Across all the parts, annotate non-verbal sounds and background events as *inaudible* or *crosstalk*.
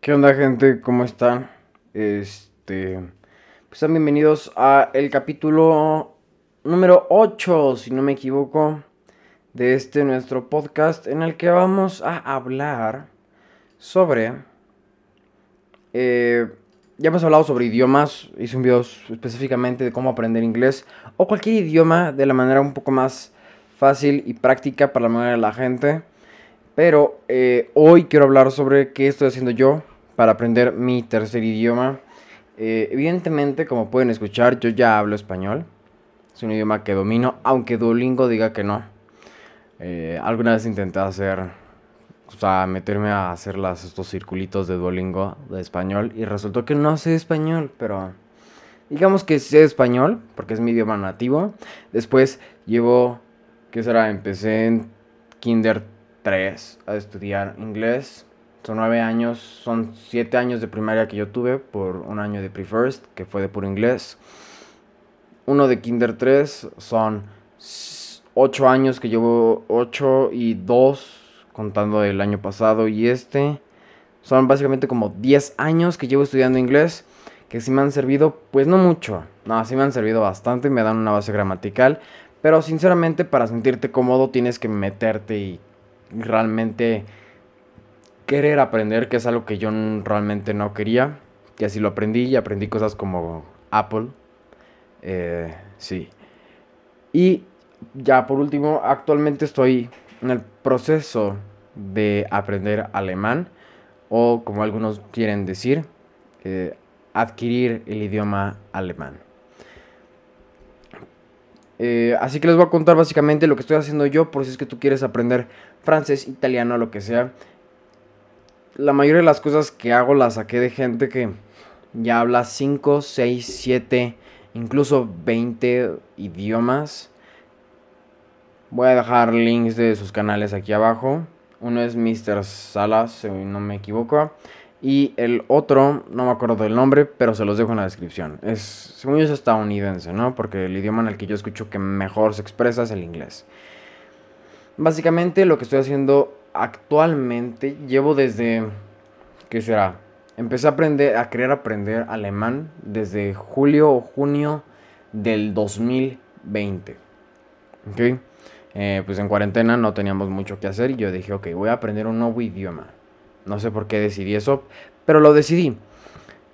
¿Qué onda gente? ¿Cómo están? Este, pues bienvenidos a el capítulo número 8, si no me equivoco, de este nuestro podcast en el que vamos a hablar sobre eh, ya hemos hablado sobre idiomas, hice un video específicamente de cómo aprender inglés o cualquier idioma de la manera un poco más fácil y práctica para la mayoría de la gente. Pero eh, hoy quiero hablar sobre qué estoy haciendo yo para aprender mi tercer idioma. Eh, evidentemente, como pueden escuchar, yo ya hablo español. Es un idioma que domino, aunque Duolingo diga que no. Eh, alguna vez intenté hacer o sea, meterme a hacer las, estos circulitos de Duolingo de español y resultó que no sé español, pero digamos que sé español porque es mi idioma nativo. Después llevo, ¿qué será? Empecé en Kinder 3 a estudiar inglés. Son nueve años, son siete años de primaria que yo tuve por un año de pre-first, que fue de puro inglés. Uno de Kinder 3 son ocho años que llevo, ocho y dos contando el año pasado y este. Son básicamente como 10 años que llevo estudiando inglés, que sí me han servido, pues no mucho, no, sí me han servido bastante, me dan una base gramatical, pero sinceramente para sentirte cómodo tienes que meterte y realmente querer aprender, que es algo que yo realmente no quería, que así lo aprendí y aprendí cosas como Apple, eh, sí. Y ya por último, actualmente estoy en el proceso de aprender alemán o como algunos quieren decir, eh, adquirir el idioma alemán. Eh, así que les voy a contar básicamente lo que estoy haciendo yo por si es que tú quieres aprender francés, italiano, lo que sea. La mayoría de las cosas que hago las saqué de gente que ya habla 5, 6, 7, incluso 20 idiomas. Voy a dejar links de sus canales aquí abajo. Uno es Mr. Salas, si no me equivoco. Y el otro, no me acuerdo del nombre, pero se los dejo en la descripción. Es, según yo, es estadounidense, ¿no? Porque el idioma en el que yo escucho que mejor se expresa es el inglés. Básicamente lo que estoy haciendo actualmente, llevo desde, ¿qué será? Empecé a aprender, a querer aprender alemán desde julio o junio del 2020. ¿Ok? Eh, pues en cuarentena no teníamos mucho que hacer y yo dije, ok, voy a aprender un nuevo idioma. No sé por qué decidí eso, pero lo decidí.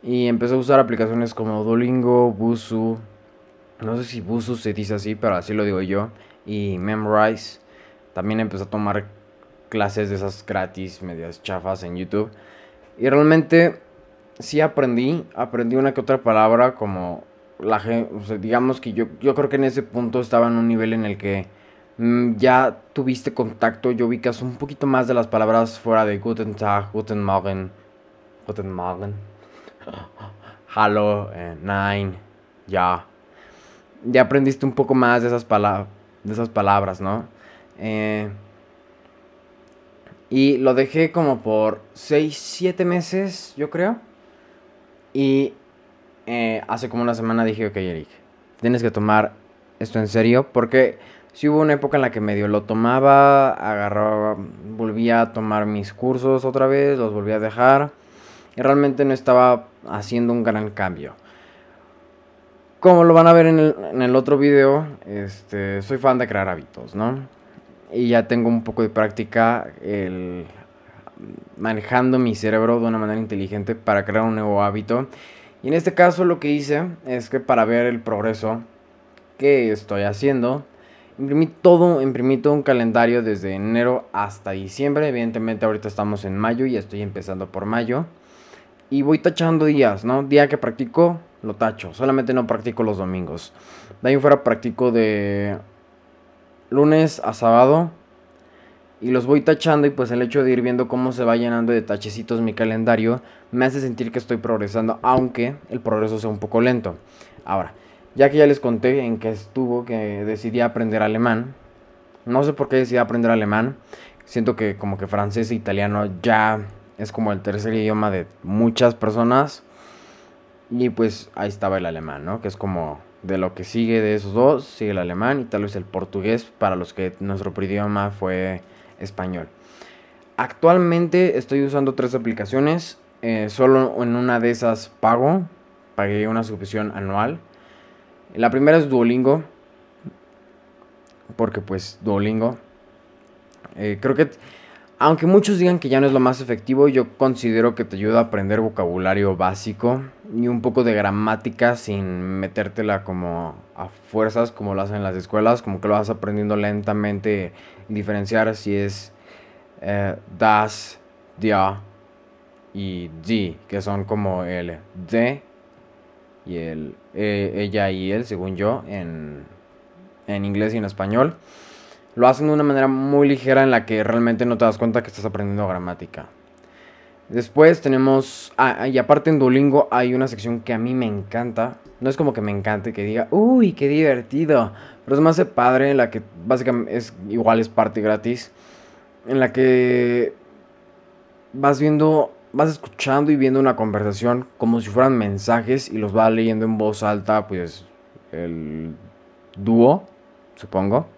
Y empecé a usar aplicaciones como Duolingo, Busu, no sé si Busu se dice así, pero así lo digo yo, y Memrise. También empecé a tomar clases de esas gratis, medias chafas en YouTube. Y realmente sí aprendí, aprendí una que otra palabra como la gente, digamos que yo, yo creo que en ese punto estaba en un nivel en el que Mm, ya tuviste contacto y ubicas un poquito más de las palabras fuera de Guten Tag, Guten Morgen, Guten Morgen, *laughs* Hallo, eh, Nein, ya. Ya aprendiste un poco más de esas, de esas palabras, ¿no? Eh, y lo dejé como por 6, 7 meses, yo creo. Y eh, hace como una semana dije, ok, Eric, tienes que tomar esto en serio porque sí hubo una época en la que medio lo tomaba, agarraba, volvía a tomar mis cursos otra vez, los volví a dejar. Y realmente no estaba haciendo un gran cambio. Como lo van a ver en el, otro video, este, soy fan de crear hábitos, ¿no? Y ya tengo un poco de práctica el, manejando mi cerebro de una manera inteligente para crear un nuevo hábito. Y en este caso lo que hice es que para ver el progreso que estoy haciendo, Imprimí todo, imprimí todo un calendario desde enero hasta diciembre. Evidentemente ahorita estamos en mayo y estoy empezando por mayo. Y voy tachando días, ¿no? Día que practico, lo tacho. Solamente no practico los domingos. De ahí fuera practico de lunes a sábado. Y los voy tachando y pues el hecho de ir viendo cómo se va llenando de tachecitos mi calendario me hace sentir que estoy progresando, aunque el progreso sea un poco lento. Ahora, ya que ya les conté en que estuvo que decidí aprender alemán. No sé por qué decidí aprender alemán. Siento que como que francés e italiano ya es como el tercer idioma de muchas personas. Y pues ahí estaba el alemán, ¿no? Que es como de lo que sigue de esos dos, sigue el alemán y tal vez el portugués para los que nuestro idioma fue español. Actualmente estoy usando tres aplicaciones. Eh, solo en una de esas pago. Pagué una suscripción anual. La primera es Duolingo. Porque pues Duolingo. Eh, creo que aunque muchos digan que ya no es lo más efectivo, yo considero que te ayuda a aprender vocabulario básico y un poco de gramática sin metértela como a fuerzas como lo hacen en las escuelas, como que lo vas aprendiendo lentamente, diferenciar si es eh, das, dia y di, que son como el de y el eh, ella y él, según yo, en, en inglés y en español lo hacen de una manera muy ligera en la que realmente no te das cuenta que estás aprendiendo gramática. Después tenemos, ah, y aparte en Duolingo hay una sección que a mí me encanta. No es como que me encante que diga, uy, qué divertido. Pero es más de padre, en la que básicamente es igual es parte gratis. En la que vas viendo, vas escuchando y viendo una conversación como si fueran mensajes y los vas leyendo en voz alta, pues el dúo, supongo.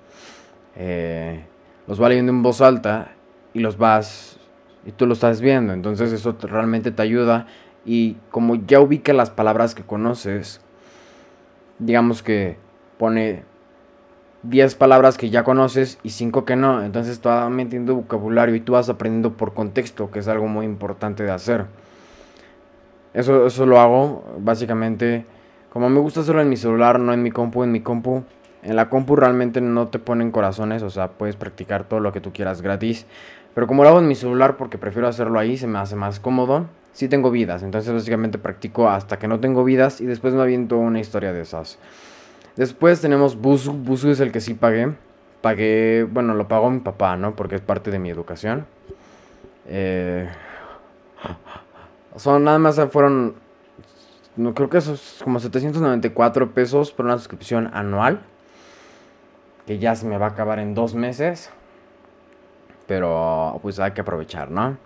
Eh, los va leyendo en voz alta y los vas y tú lo estás viendo. Entonces eso realmente te ayuda y como ya ubica las palabras que conoces, digamos que pone 10 palabras que ya conoces y 5 que no, entonces tú vas metiendo vocabulario y tú vas aprendiendo por contexto, que es algo muy importante de hacer. Eso, eso lo hago básicamente, como me gusta hacerlo en mi celular, no en mi compu, en mi compu en la compu realmente no te ponen corazones, o sea, puedes practicar todo lo que tú quieras gratis. Pero como lo hago en mi celular porque prefiero hacerlo ahí, se me hace más cómodo. Sí tengo vidas, entonces básicamente practico hasta que no tengo vidas y después me aviento una historia de esas. Después tenemos Busu, Busu es el que sí pagué. Pagué, bueno, lo pagó mi papá, ¿no? Porque es parte de mi educación. Eh, son nada más fueron, no creo que eso es como 794 pesos por una suscripción anual que ya se me va a acabar en dos meses. Pero pues hay que aprovechar, ¿no?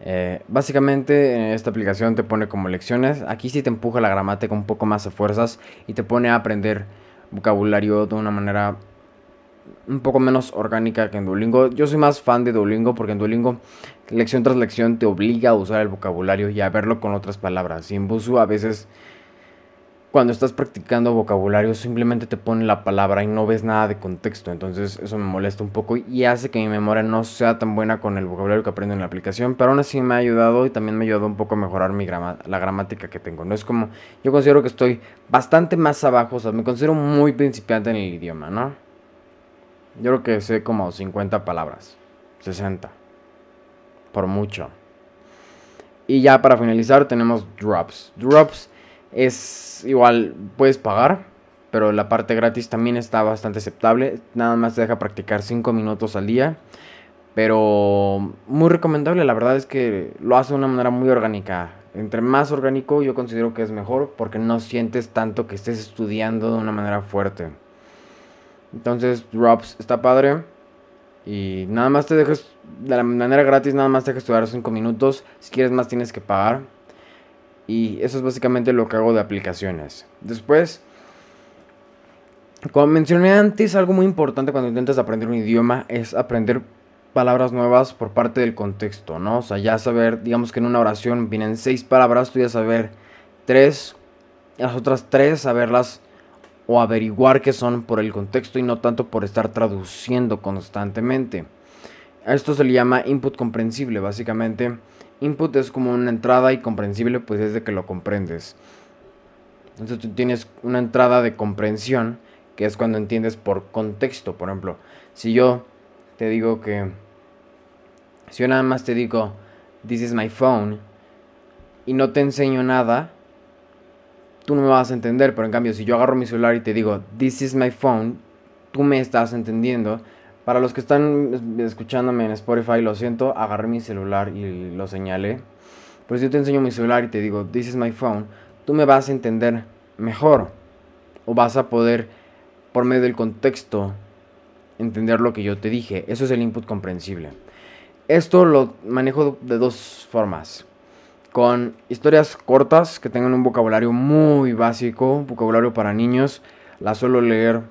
Eh, básicamente esta aplicación te pone como lecciones. Aquí sí te empuja la gramática un poco más a fuerzas y te pone a aprender vocabulario de una manera un poco menos orgánica que en Duolingo. Yo soy más fan de Duolingo porque en Duolingo lección tras lección te obliga a usar el vocabulario y a verlo con otras palabras. Y en Busu a veces cuando estás practicando vocabulario simplemente te pone la palabra y no ves nada de contexto. Entonces eso me molesta un poco y hace que mi memoria no sea tan buena con el vocabulario que aprendo en la aplicación. Pero aún así me ha ayudado y también me ha ayudado un poco a mejorar mi la gramática que tengo. No es como, yo considero que estoy bastante más abajo, o sea, me considero muy principiante en el idioma, ¿no? Yo creo que sé como 50 palabras, 60, por mucho. Y ya para finalizar tenemos drops. Drops es igual, puedes pagar, pero la parte gratis también está bastante aceptable. Nada más te deja practicar 5 minutos al día. Pero muy recomendable, la verdad es que lo hace de una manera muy orgánica. Entre más orgánico yo considero que es mejor porque no sientes tanto que estés estudiando de una manera fuerte. Entonces, Drops está padre. Y nada más te dejas, de la manera gratis, nada más te dejas estudiar 5 minutos. Si quieres más tienes que pagar. Y eso es básicamente lo que hago de aplicaciones. Después, como mencioné antes, algo muy importante cuando intentas aprender un idioma es aprender palabras nuevas por parte del contexto, ¿no? O sea, ya saber, digamos que en una oración vienen seis palabras, tú ya saber tres, las otras tres saberlas o averiguar qué son por el contexto y no tanto por estar traduciendo constantemente. A esto se le llama input comprensible, básicamente Input es como una entrada y comprensible pues es de que lo comprendes. Entonces tú tienes una entrada de comprensión que es cuando entiendes por contexto. Por ejemplo, si yo te digo que... Si yo nada más te digo, this is my phone, y no te enseño nada, tú no me vas a entender. Pero en cambio, si yo agarro mi celular y te digo, this is my phone, tú me estás entendiendo para los que están escuchándome en Spotify, lo siento, agarré mi celular y lo señalé. Pues yo te enseño mi celular y te digo, this is my phone, tú me vas a entender mejor. O vas a poder, por medio del contexto, entender lo que yo te dije. Eso es el input comprensible. Esto lo manejo de dos formas. Con historias cortas que tengan un vocabulario muy básico, vocabulario para niños, las suelo leer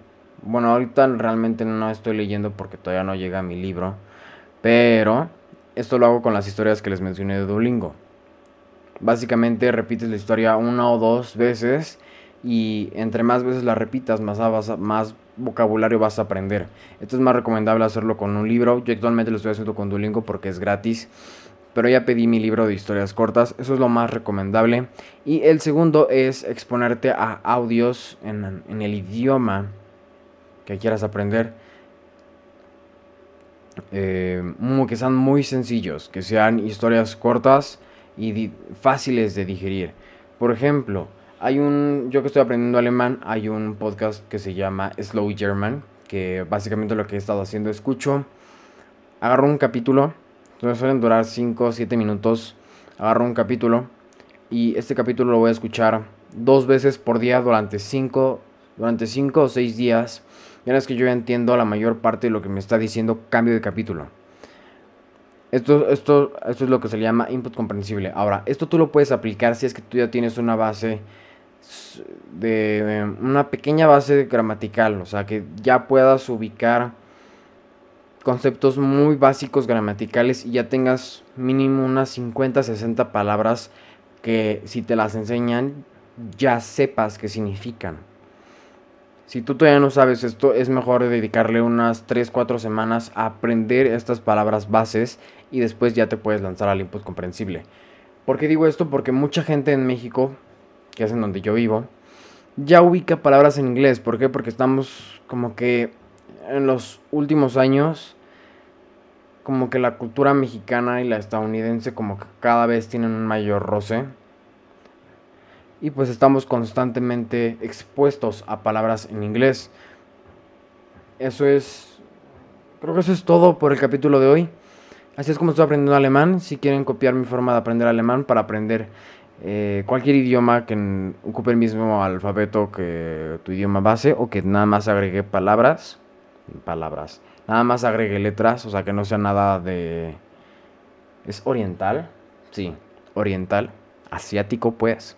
bueno, ahorita realmente no estoy leyendo porque todavía no llega mi libro. Pero esto lo hago con las historias que les mencioné de Duolingo. Básicamente repites la historia una o dos veces y entre más veces la repitas, más, más vocabulario vas a aprender. Esto es más recomendable hacerlo con un libro. Yo actualmente lo estoy haciendo con Duolingo porque es gratis. Pero ya pedí mi libro de historias cortas. Eso es lo más recomendable. Y el segundo es exponerte a audios en, en el idioma que quieras aprender. Eh, que sean muy sencillos. Que sean historias cortas y fáciles de digerir. Por ejemplo, hay un, yo que estoy aprendiendo alemán, hay un podcast que se llama Slow German, que básicamente lo que he estado haciendo, escucho, agarro un capítulo, entonces suelen durar 5 o 7 minutos, agarro un capítulo y este capítulo lo voy a escuchar dos veces por día durante 5 durante cinco o 6 días. Ya es que yo ya entiendo la mayor parte de lo que me está diciendo cambio de capítulo. Esto, esto, esto es lo que se le llama input comprensible. Ahora, esto tú lo puedes aplicar si es que tú ya tienes una base de una pequeña base gramatical, o sea, que ya puedas ubicar conceptos muy básicos gramaticales y ya tengas mínimo unas 50, 60 palabras que si te las enseñan ya sepas qué significan. Si tú todavía no sabes esto, es mejor dedicarle unas 3, 4 semanas a aprender estas palabras bases y después ya te puedes lanzar al input comprensible. ¿Por qué digo esto? Porque mucha gente en México, que es en donde yo vivo, ya ubica palabras en inglés. ¿Por qué? Porque estamos como que en los últimos años, como que la cultura mexicana y la estadounidense como que cada vez tienen un mayor roce y pues estamos constantemente expuestos a palabras en inglés. Eso es, creo que eso es todo por el capítulo de hoy. Así es como estoy aprendiendo alemán. Si quieren copiar mi forma de aprender alemán para aprender eh, cualquier idioma que ocupe el mismo alfabeto que tu idioma base o que nada más agregue palabras, palabras, nada más agregue letras, o sea que no sea nada de... ¿Es oriental? Sí, oriental, asiático pues.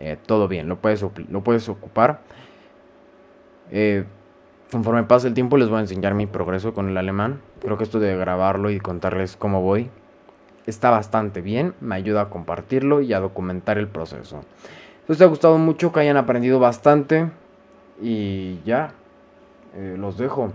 Eh, todo bien, lo puedes, lo puedes ocupar. Eh, conforme pase el tiempo les voy a enseñar mi progreso con el alemán. Creo que esto de grabarlo y contarles cómo voy está bastante bien. Me ayuda a compartirlo y a documentar el proceso. Si te ha gustado mucho, que hayan aprendido bastante. Y ya, eh, los dejo.